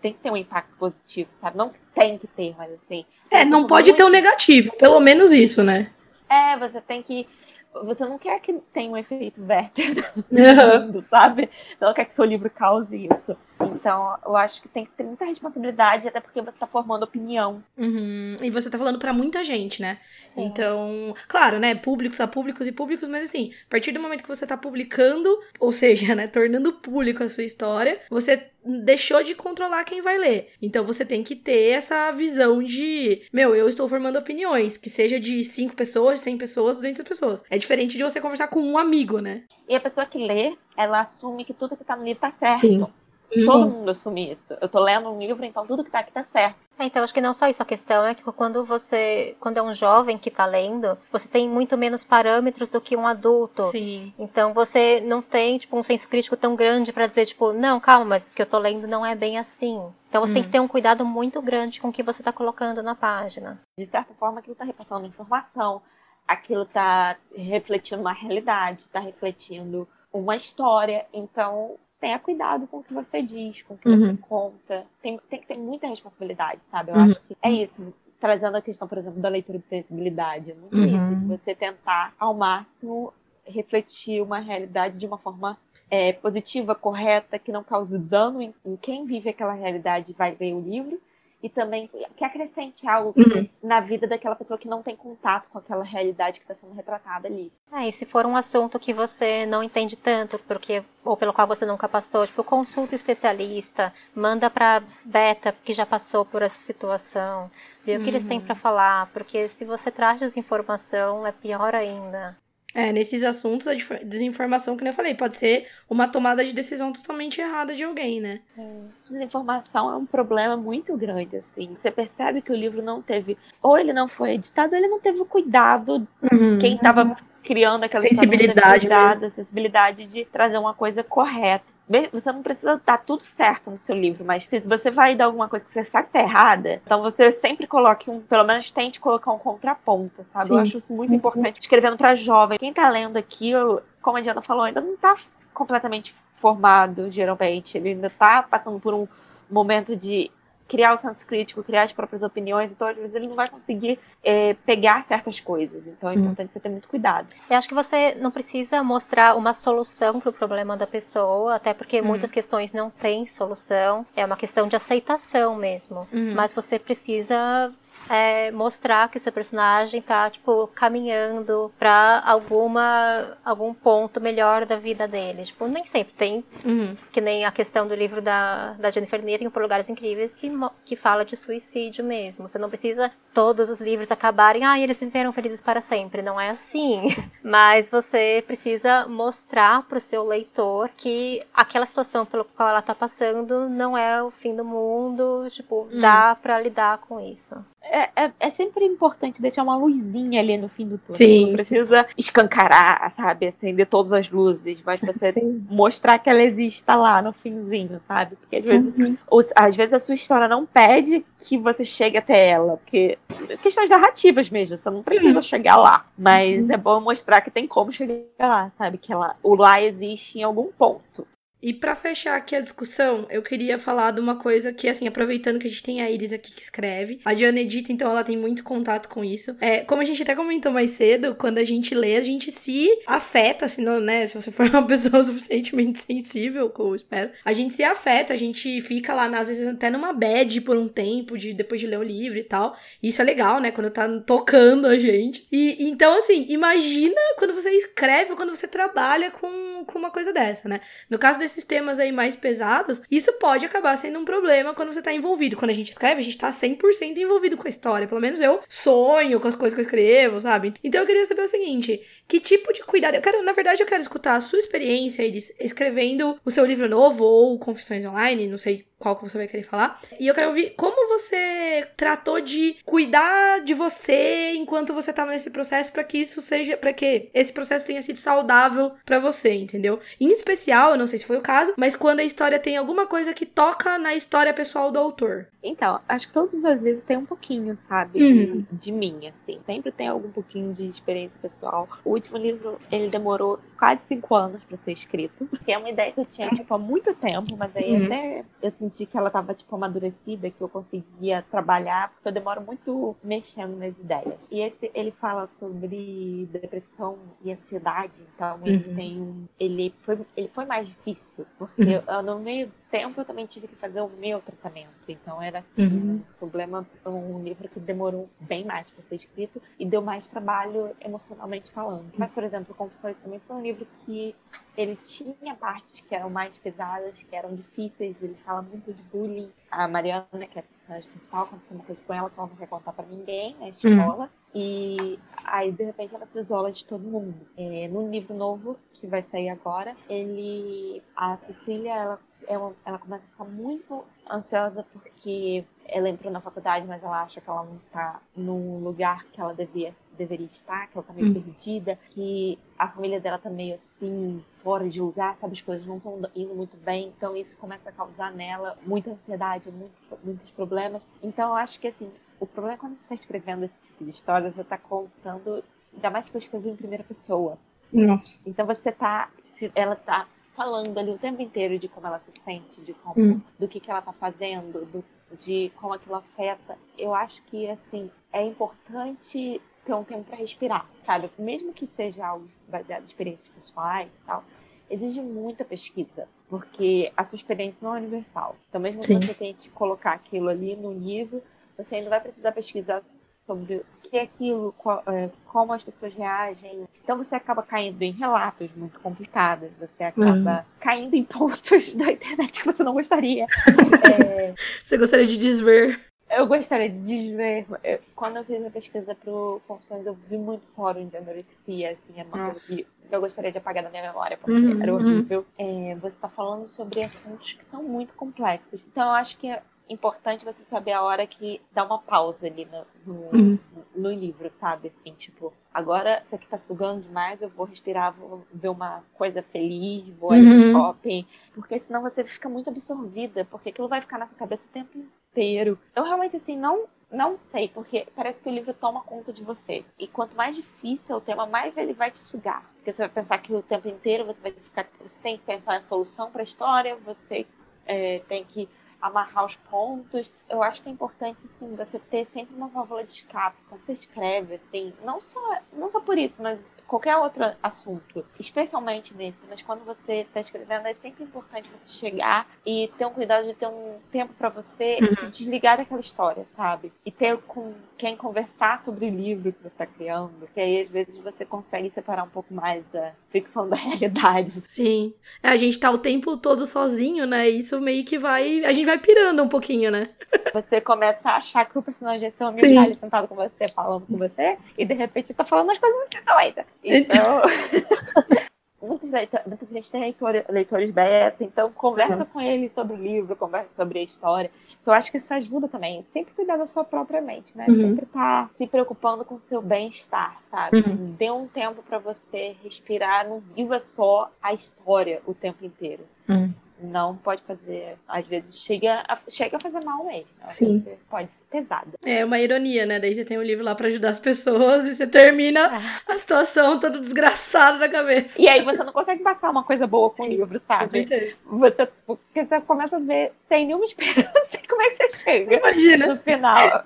tem que ter um impacto positivo, sabe? Não tem que ter, mas assim. É, não pode muito... ter um negativo, pelo menos isso, né? É, você tem que você não quer que tenha um efeito Werther no mundo, sabe? Você não quer que seu livro cause isso. Então, eu acho que tem que ter muita responsabilidade, até porque você está formando opinião. Uhum. E você está falando para muita gente, né? Sim. Então, claro, né? Públicos a públicos e públicos, mas assim, a partir do momento que você está publicando, ou seja, né, tornando público a sua história, você deixou de controlar quem vai ler. Então você tem que ter essa visão de, meu, eu estou formando opiniões, que seja de 5 pessoas, 100 pessoas, 200 pessoas. É diferente de você conversar com um amigo, né? E a pessoa que lê, ela assume que tudo que tá no livro tá certo. Sim. Uhum. Todo mundo assume isso. Eu tô lendo um livro, então tudo que tá aqui tá certo. É, então, acho que não só isso. A questão é que quando você. Quando é um jovem que tá lendo, você tem muito menos parâmetros do que um adulto. Sim. Então você não tem, tipo, um senso crítico tão grande para dizer, tipo, não, calma, mas isso que eu tô lendo não é bem assim. Então você hum. tem que ter um cuidado muito grande com o que você tá colocando na página. De certa forma, aquilo tá repassando informação, aquilo tá refletindo uma realidade, tá refletindo uma história. Então, tenha cuidado com o que você diz, com o que uhum. você conta. Tem, tem que ter muita responsabilidade, sabe? Eu uhum. acho que é isso. Trazendo a questão, por exemplo, da leitura de sensibilidade. É muito uhum. isso, de você tentar, ao máximo, refletir uma realidade de uma forma é, positiva, correta, que não cause dano em, em quem vive aquela realidade e vai ler o livro e também que acrescente algo uhum. na vida daquela pessoa que não tem contato com aquela realidade que está sendo retratada ali. É, e se for um assunto que você não entende tanto, porque ou pelo qual você nunca passou, tipo, consulta especialista, manda para Beta que já passou por essa situação, vê o que eles têm para uhum. falar, porque se você traz desinformação é pior ainda. É, nesses assuntos, a desinformação, que eu falei, pode ser uma tomada de decisão totalmente errada de alguém, né? É. Desinformação é um problema muito grande, assim. Você percebe que o livro não teve, ou ele não foi editado, ou ele não teve o cuidado uhum. quem estava criando aquela sensibilidade, cuidado, sensibilidade de trazer uma coisa correta. Você não precisa dar tudo certo no seu livro, mas se você vai dar alguma coisa que você sabe que tá errada, então você sempre coloque um, pelo menos tente colocar um contraponto, sabe? Sim. Eu acho isso muito importante. Escrevendo para jovem, quem tá lendo aquilo, como a Diana falou, ainda não tá completamente formado, geralmente. Ele ainda tá passando por um momento de criar o senso crítico, criar as próprias opiniões, então às vezes ele não vai conseguir é, pegar certas coisas. Então é hum. importante você ter muito cuidado. Eu acho que você não precisa mostrar uma solução para o problema da pessoa, até porque hum. muitas questões não têm solução. É uma questão de aceitação mesmo. Hum. Mas você precisa é, mostrar que o seu personagem tá, tipo, caminhando pra alguma, algum ponto melhor da vida dele. Tipo, nem sempre tem, uhum. que nem a questão do livro da, da Jennifer Niven, Por Lugares Incríveis, que, que fala de suicídio mesmo. Você não precisa todos os livros acabarem, ah, eles viveram felizes para sempre. Não é assim. Mas você precisa mostrar pro seu leitor que aquela situação pelo qual ela tá passando não é o fim do mundo, tipo, hum. dá para lidar com isso é, é, é, sempre importante deixar uma luzinha ali no fim do túnel. Sim. Não precisa escancarar, sabe? Acender todas as luzes, mas você Sim. mostrar que ela existe lá no finzinho, sabe? Porque às vezes, uhum. os, às vezes a sua história não pede que você chegue até ela, porque questões narrativas mesmo, você não precisa uhum. chegar lá. Mas uhum. é bom mostrar que tem como chegar lá, sabe? Que ela, o lá existe em algum ponto. E para fechar aqui a discussão, eu queria falar de uma coisa que, assim, aproveitando que a gente tem a Iris aqui que escreve, a Diana edita, então ela tem muito contato com isso. É, como a gente até comentou mais cedo, quando a gente lê, a gente se afeta, assim, não, né? Se você for uma pessoa suficientemente sensível, como eu espero, a gente se afeta, a gente fica lá, às vezes, até numa bad por um tempo, de, depois de ler o livro e tal. Isso é legal, né? Quando tá tocando a gente. E então, assim, imagina quando você escreve, quando você trabalha com, com uma coisa dessa, né? No caso desse esses temas aí mais pesados, isso pode acabar sendo um problema quando você tá envolvido. Quando a gente escreve, a gente tá 100% envolvido com a história. Pelo menos eu sonho com as coisas que eu escrevo, sabe? Então eu queria saber o seguinte: que tipo de cuidado. Eu quero, na verdade, eu quero escutar a sua experiência escrevendo o seu livro novo ou Confissões Online, não sei qual que você vai querer falar. E eu quero ouvir como você tratou de cuidar de você enquanto você estava nesse processo para que isso seja, para que esse processo tenha sido saudável para você, entendeu? Em especial, eu não sei se foi o caso, mas quando a história tem alguma coisa que toca na história pessoal do autor. Então, acho que todos os meus livros têm um pouquinho, sabe, uhum. de, de mim, assim. Sempre tem algum pouquinho de experiência pessoal. O último livro, ele demorou quase cinco anos para ser escrito, porque é uma ideia que eu tinha, tipo, há muito tempo, mas aí uhum. até eu senti que ela tava, tipo, amadurecida, que eu conseguia trabalhar, porque eu demoro muito mexendo nas ideias. E esse, ele fala sobre depressão e ansiedade, então uhum. ele tem um... Ele foi, ele foi mais difícil, porque uhum. eu, no meio tempo eu também tive que fazer o meu tratamento. Então era assim, uhum. um problema, um livro que demorou bem mais para ser escrito e deu mais trabalho emocionalmente falando. Mas, por exemplo, Confissões também foi um livro que ele tinha partes que eram mais pesadas, que eram difíceis, ele fala muito de bullying. A Mariana, que é a personagem principal, aconteceu uma coisa com ela que ela não quer contar para ninguém na escola. Uhum. E aí, de repente, ela se isola de todo mundo. É, no livro novo, que vai sair agora, ele. A Cecília, ela ela, ela começa a ficar muito ansiosa porque ela entrou na faculdade, mas ela acha que ela não está no lugar que ela devia, deveria estar, que ela está meio hum. perdida, que a família dela está meio assim, fora de lugar, sabe? As coisas não estão indo muito bem, então isso começa a causar nela muita ansiedade, muito, muitos problemas. Então eu acho que assim, o problema é quando você está escrevendo esse tipo de história, você está contando, ainda mais que eu escrevi em primeira pessoa. Nossa. Então você está ela tá falando ali o tempo inteiro de como ela se sente, de como, hum. do que, que ela tá fazendo, do, de como aquilo afeta. Eu acho que, assim, é importante ter um tempo para respirar, sabe? Mesmo que seja algo baseado em experiências pessoais e tal, exige muita pesquisa, porque a sua experiência não é universal. Então, mesmo Sim. que você tente colocar aquilo ali no livro, você ainda vai precisar pesquisar sobre o que é aquilo, qual, é, como as pessoas reagem. Então você acaba caindo em relatos muito complicados, você acaba uhum. caindo em pontos da internet que você não gostaria. é... Você gostaria de desver? Eu gostaria de desver. quando eu fiz a pesquisa para Confissões, eu vi muito fórum de anorexia, assim, é uma coisa que eu gostaria de apagar da minha memória, porque uhum, era horrível. Uhum. É, você está falando sobre assuntos que são muito complexos. Então, eu acho que importante você saber a hora que dá uma pausa ali no, no, uhum. no, livro, sabe? Assim, tipo, agora isso aqui tá sugando demais, eu vou respirar, vou ver uma coisa feliz, vou ir uhum. no shopping. Porque senão você fica muito absorvida, porque aquilo vai ficar na sua cabeça o tempo inteiro. Eu realmente, assim, não. Não sei, porque parece que o livro toma conta de você. E quanto mais difícil é o tema, mais ele vai te sugar. Porque você vai pensar que o tempo inteiro você vai ficar. Você tem que pensar na solução para a história, você é, tem que amarrar os pontos. Eu acho que é importante, assim, você ter sempre uma válvula de escape quando você escreve, assim, não só, não só por isso, mas qualquer outro assunto, especialmente nesse, mas quando você está escrevendo, é sempre importante você chegar e ter um cuidado de ter um tempo para você uhum. se desligar daquela história, sabe? E ter com quem conversar sobre o livro que você está criando, que aí às vezes você consegue separar um pouco mais a ficção da realidade. Sim. É, a gente tá o tempo todo sozinho, né? Isso meio que vai. A gente vai pirando um pouquinho, né? Você começa a achar que o personagem é seu amigo tá ali sentado com você, falando com você, e de repente tá falando umas coisas muito doidas. Então. muitos leitores, muita gente tem leitor, leitores beta, então conversa uhum. com eles sobre o livro, conversa sobre a história. Eu acho que isso ajuda também. Sempre cuidar da sua própria mente, né? Uhum. Sempre estar tá se preocupando com o seu bem-estar, sabe? Uhum. Dê um tempo para você respirar, não viva só a história o tempo inteiro. Uhum. Não pode fazer. Às vezes chega a, chega a fazer mal mesmo. Sim. Pode ser pesada. É uma ironia, né? Daí você tem um livro lá para ajudar as pessoas e você termina é. a situação toda desgraçada da cabeça. E aí você não consegue passar uma coisa boa com o livro, sabe? Você, porque você começa a ver sem nenhuma esperança como é que você chega Imagina. no final.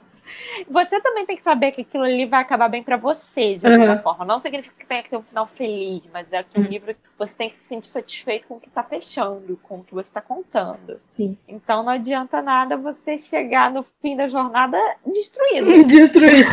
Você também tem que saber que aquilo ali vai acabar bem para você, de alguma uhum. forma. Não significa que tenha que ter um final feliz, mas é que uhum. o livro você tem que se sentir satisfeito com o que tá fechando, com o que você tá contando. Sim. Então não adianta nada você chegar no fim da jornada destruído. destruído.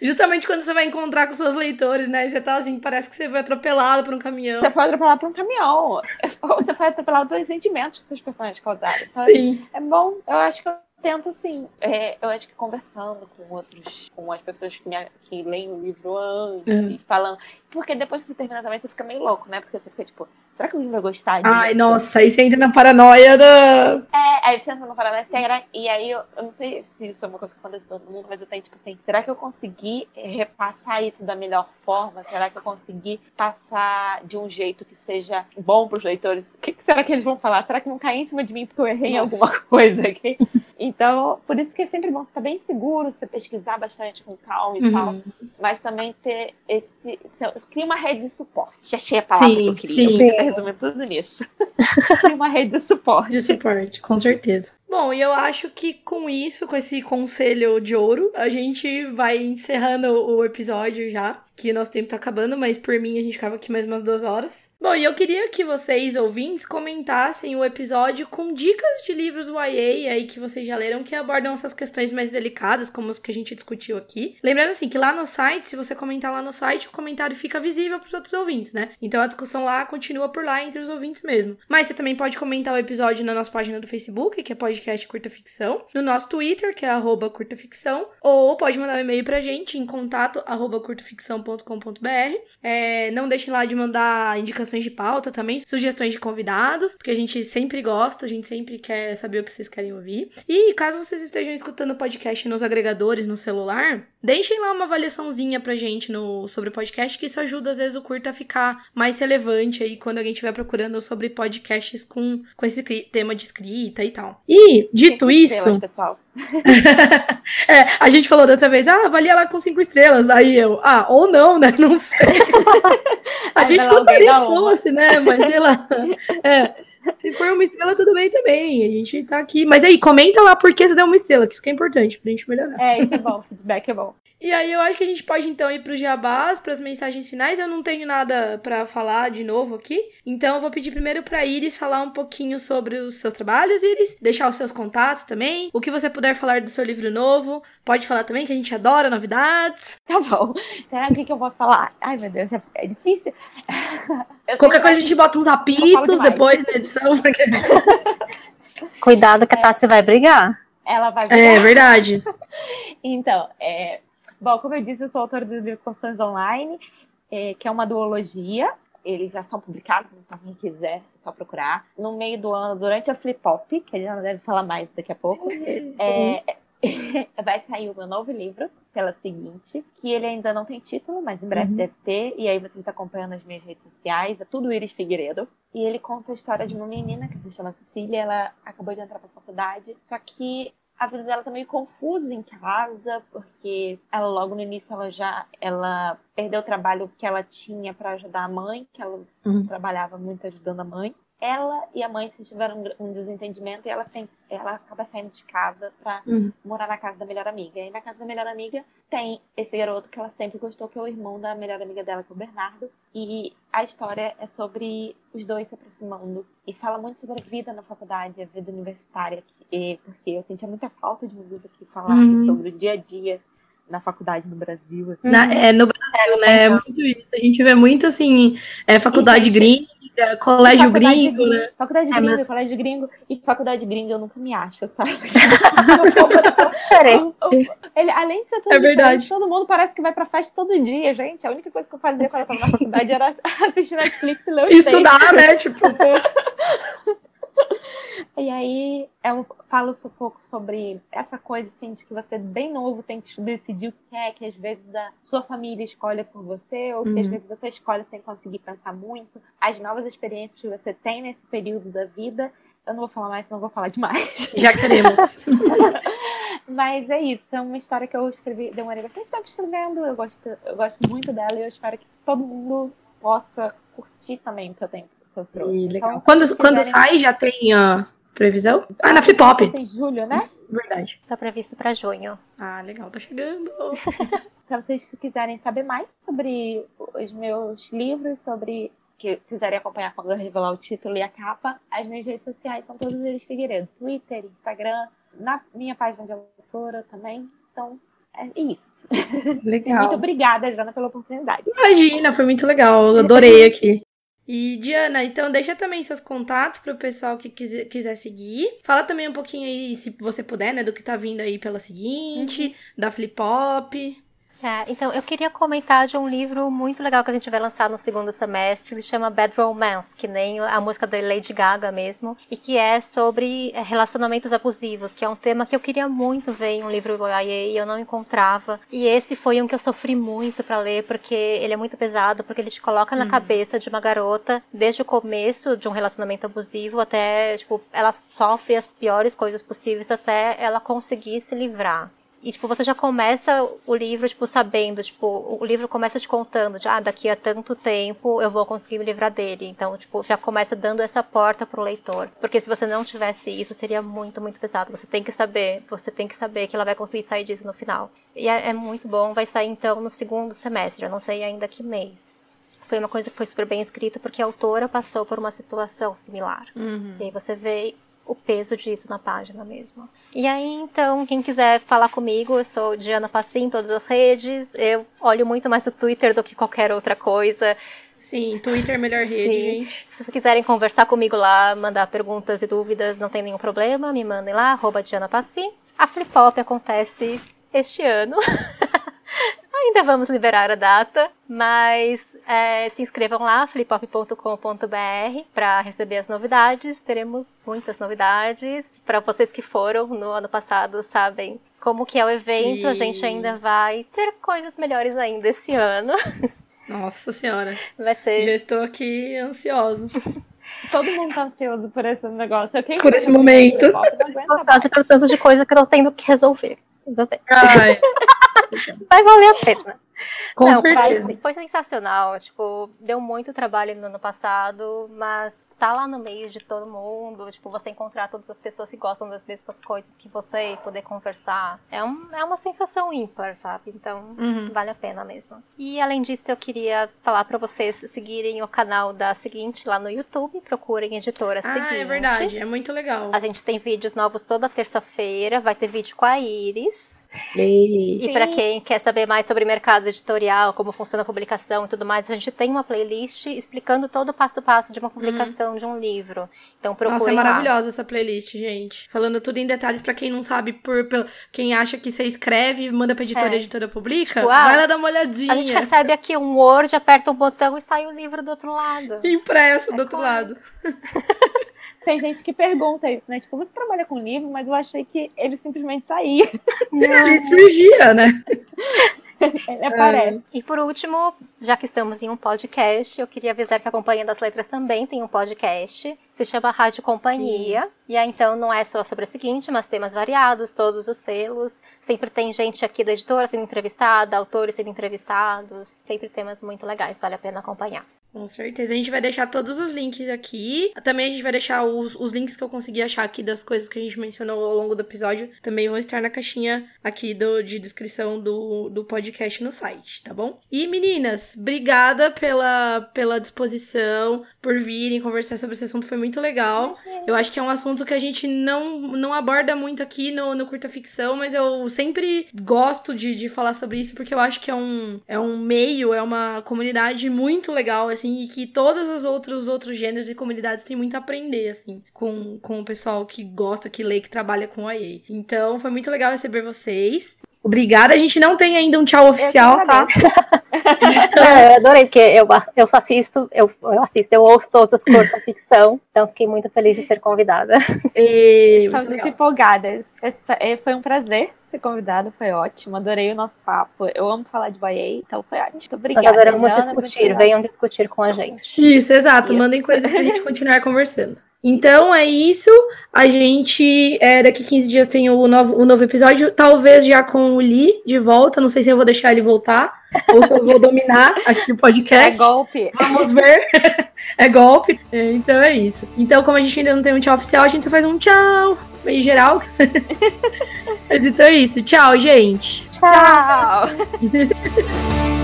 Justamente quando você vai encontrar com seus leitores, né? E você tá assim, parece que você foi atropelado por um caminhão. Você foi atropelado por um caminhão. Você foi atropelado pelos sentimentos que seus personagens causaram. Sim. É bom, eu acho que tento, assim, é, eu acho que conversando com outros, com as pessoas que, me, que leem o livro antes, uhum. falando. Porque depois que você termina também, você fica meio louco, né? Porque você fica tipo, será que alguém vai gostar disso? Ai, nossa, aí você entra na paranoia da. É, aí você entra na paranoia, e aí eu, eu não sei se isso é uma coisa que acontece todo mundo, mas eu tenho, tipo assim, será que eu consegui repassar isso da melhor forma? Será que eu consegui passar de um jeito que seja bom pros leitores? O que, que será que eles vão falar? Será que vão cair em cima de mim porque eu errei em alguma coisa aqui? Então, por isso que é sempre bom você estar bem seguro, você pesquisar bastante com calma e uhum. tal, mas também ter esse. Cria uma rede de suporte. Achei a palavra sim, que eu queria. Sim. Eu queria resumir tudo nisso. Cria uma rede de suporte. De suporte, com certeza. Bom, e eu acho que com isso, com esse conselho de ouro, a gente vai encerrando o episódio já, que nosso tempo tá acabando, mas por mim a gente ficava aqui mais umas duas horas. Bom, e eu queria que vocês, ouvintes, comentassem o episódio com dicas de livros YA aí que vocês já leram que abordam essas questões mais delicadas, como os que a gente discutiu aqui. Lembrando assim que lá no site, se você comentar lá no site, o comentário fica visível para os outros ouvintes, né? Então a discussão lá continua por lá entre os ouvintes mesmo. Mas você também pode comentar o episódio na nossa página do Facebook, que é podcast Curta Ficção, no nosso Twitter, que é arroba Curta Ficção, ou pode mandar um e-mail pra gente em contato curtaficção.com.br. É, não deixem lá de mandar indicações de pauta também, sugestões de convidados, porque a gente sempre gosta, a gente sempre quer saber o que vocês querem ouvir. E caso vocês estejam escutando o podcast nos agregadores, no celular, deixem lá uma avaliaçãozinha pra gente no, sobre o podcast, que isso ajuda às vezes o curto a ficar mais relevante aí quando alguém estiver procurando sobre podcasts com, com esse tema de escrita e tal. E, dito isso. pessoal. é, a gente falou da outra vez, ah, avalia lá com cinco estrelas. Aí eu, ah, ou não, né? Não sei. a gente gostaria que fosse, né? Mas sei lá. É. Se for uma estrela, tudo bem também. A gente tá aqui. Mas aí, comenta lá por que você deu uma estrela, que isso que é importante pra gente melhorar. É, isso é bom. Feedback é bom. E aí eu acho que a gente pode então ir pro jabás, para as mensagens finais. Eu não tenho nada para falar de novo aqui. Então eu vou pedir primeiro para Iris falar um pouquinho sobre os seus trabalhos, Iris, deixar os seus contatos também, o que você puder falar do seu livro novo. Pode falar também que a gente adora novidades. Tá bom. Será que, que eu posso falar? Ai, meu Deus, é difícil. Qualquer coisa a gente bota uns apitos depois na edição. Cuidado que a Tassi vai brigar. Ela vai brigar. É verdade. então, é, Bom, como eu disse, eu sou autora dos livros Confissões Online, é, que é uma duologia. Eles já são publicados, então quem quiser é só procurar. No meio do ano, durante a Flip Pop, que ele deve falar mais daqui a pouco, é, vai sair o meu novo livro, pela seguinte, que ele ainda não tem título, mas em breve uhum. deve ter, e aí você está acompanhando as minhas redes sociais, é tudo Iris Figueiredo. E ele conta a história de uma menina que se chama Cecília, ela acabou de entrar para a faculdade, só que a vida dela tá meio confusa em casa, porque ela logo no início ela já ela perdeu o trabalho que ela tinha para ajudar a mãe, que ela uhum. trabalhava muito ajudando a mãe. Ela e a mãe se tiveram um desentendimento e ela tem, ela acaba saindo de casa para uhum. morar na casa da melhor amiga. E na casa da melhor amiga tem esse garoto que ela sempre gostou, que é o irmão da melhor amiga dela, que é o Bernardo. E a história é sobre os dois se aproximando e fala muito sobre a vida na faculdade, a vida universitária, que, porque eu sentia muita falta de um livro que falasse uhum. sobre o dia a dia na faculdade no Brasil. Assim. Na, é, no Brasil, né? É muito isso. A gente vê muito assim, é, faculdade gringa, colégio gringo, né? Faculdade é, gringa, mas... colégio gringo. E faculdade gringa eu nunca me acho, sabe? Ele, além de ser tudo é verdade. todo mundo parece que vai pra festa todo dia, gente. A única coisa que eu fazia quando eu tava na faculdade era assistir Netflix e ler Estudar, né? Tipo, E aí eu falo um pouco sobre essa coisa assim de que você bem novo tem que decidir o que é, que às vezes a sua família escolhe por você, ou que uhum. às vezes você escolhe sem conseguir pensar muito, as novas experiências que você tem nesse período da vida. Eu não vou falar mais, não vou falar demais. Já queremos. Mas é isso, é uma história que eu escrevi, demorei bastante tempo escrevendo, eu gosto, eu gosto muito dela e eu espero que todo mundo possa curtir também o que eu tenho e, legal. Então, quando quando sai, já tem a previsão? Ah, na Flip Pop. Em julho, né? Verdade. Está previsto para junho. Ah, legal, tá chegando. para vocês que quiserem saber mais sobre os meus livros, sobre que quiserem acompanhar quando eu revelar o título e a capa, as minhas redes sociais são todas eles Figueiredo. Twitter, Instagram, na minha página de autora também. Então, é isso. Legal. muito obrigada, Jana, pela oportunidade. Imagina, foi muito legal. Eu adorei aqui. E Diana, então deixa também seus contatos para o pessoal que quiser, quiser seguir. Fala também um pouquinho aí, se você puder, né, do que tá vindo aí pela seguinte, uhum. da Flip Pop. É, então, eu queria comentar de um livro muito legal que a gente vai lançar no segundo semestre, que se chama Bad Romance, que nem a música da Lady Gaga mesmo, e que é sobre é, relacionamentos abusivos, que é um tema que eu queria muito ver em um livro YA e eu não encontrava. E esse foi um que eu sofri muito para ler, porque ele é muito pesado, porque ele te coloca na uhum. cabeça de uma garota, desde o começo de um relacionamento abusivo até, tipo, ela sofre as piores coisas possíveis até ela conseguir se livrar. E, tipo, você já começa o livro, tipo, sabendo, tipo, o livro começa te contando de, ah, daqui a tanto tempo eu vou conseguir me livrar dele. Então, tipo, já começa dando essa porta pro leitor. Porque se você não tivesse isso, seria muito, muito pesado. Você tem que saber, você tem que saber que ela vai conseguir sair disso no final. E é, é muito bom, vai sair então no segundo semestre, eu não sei ainda que mês foi uma coisa que foi super bem escrita porque a autora passou por uma situação similar. Uhum. E aí você vê o peso disso na página mesmo. E aí, então, quem quiser falar comigo, eu sou Diana Passim em todas as redes. Eu olho muito mais o Twitter do que qualquer outra coisa. Sim, Twitter é a melhor rede, Sim. gente. Se vocês quiserem conversar comigo lá, mandar perguntas e dúvidas, não tem nenhum problema, me mandem lá, arroba Diana Passim. A Flip Pop acontece este ano. Ainda vamos liberar a data, mas é, se inscrevam lá, flipop.com.br, para receber as novidades. Teremos muitas novidades. Para vocês que foram no ano passado, sabem como que é o evento. Sim. A gente ainda vai ter coisas melhores ainda esse ano. Nossa senhora. Vai ser. Já estou aqui ansiosa. Todo mundo tá ansioso por esse negócio. Eu por esse momento. Estou ansiosa pelo tanto de coisa que eu tô tendo que resolver. Ai. Vai valer a pena. Com Não, certeza. Foi, foi, sensacional. Tipo, deu muito trabalho no ano passado, mas tá lá no meio de todo mundo. Tipo, você encontrar todas as pessoas que gostam das mesmas coisas que você e poder conversar. É, um, é uma sensação ímpar, sabe? Então, uhum. vale a pena mesmo. E além disso, eu queria falar para vocês seguirem o canal da Seguinte lá no YouTube. Procurem Editora ah, Seguinte. É verdade, é muito legal. A gente tem vídeos novos toda terça-feira. Vai ter vídeo com a Iris. E, e para quem quer saber mais sobre mercado editorial, como funciona a publicação e tudo mais, a gente tem uma playlist explicando todo o passo a passo de uma publicação uhum. De um livro. Então procure Nossa, é maravilhosa essa playlist, gente. Falando tudo em detalhes para quem não sabe, por, por, quem acha que você escreve, manda pra editora, é. a editora publica, tipo, ah, vai lá dar uma olhadinha. A gente recebe aqui um Word, aperta um botão e sai o livro do outro lado. Impresso é do outro lado. Tem gente que pergunta isso, né? Tipo, você trabalha com livro, mas eu achei que ele simplesmente saía. Ele surgia, né? Ele aparece. E por último, já que estamos em um podcast, eu queria avisar que a Companhia das Letras também tem um podcast. Se chama Rádio Companhia. Sim. E aí, então, não é só sobre o seguinte, mas temas variados, todos os selos. Sempre tem gente aqui da editora sendo entrevistada, autores sendo entrevistados. Sempre temas muito legais, vale a pena acompanhar. Com certeza. A gente vai deixar todos os links aqui. Também a gente vai deixar os, os links que eu consegui achar aqui das coisas que a gente mencionou ao longo do episódio. Também vão estar na caixinha aqui do, de descrição do, do podcast no site, tá bom? E meninas, obrigada pela, pela disposição, por virem conversar sobre esse assunto. Foi muito legal. Eu acho que é um assunto que a gente não, não aborda muito aqui no, no Curta Ficção, mas eu sempre gosto de, de falar sobre isso porque eu acho que é um, é um meio, é uma comunidade muito legal, assim assim, e que todos os outros, outros gêneros e comunidades têm muito a aprender, assim, com, com o pessoal que gosta, que lê, que trabalha com a EA. Então, foi muito legal receber vocês. Obrigada. A gente não tem ainda um tchau oficial, tá? então... Não, eu adorei, porque eu, eu só assisto, eu, eu assisto, eu ouço todos os cursos de ficção, então fiquei muito feliz de ser convidada. E... Estamos muito empolgadas. É, foi um prazer ser convidada, foi ótimo. Adorei o nosso papo. Eu amo falar de Boyei, então foi ótimo. Obrigada. Nós adoramos discutir, venham discutir com a gente. Isso, exato. Isso. Mandem coisas pra gente continuar conversando. Então é isso. A gente. É, daqui 15 dias tem o novo, o novo episódio. Talvez já com o Lee de volta. Não sei se eu vou deixar ele voltar. ou se eu vou dominar aqui o podcast. É golpe. Vamos ver. é golpe. Então é isso. Então, como a gente ainda não tem um tchau oficial, a gente só faz um tchau em geral. então é isso. Tchau, gente. Tchau. tchau.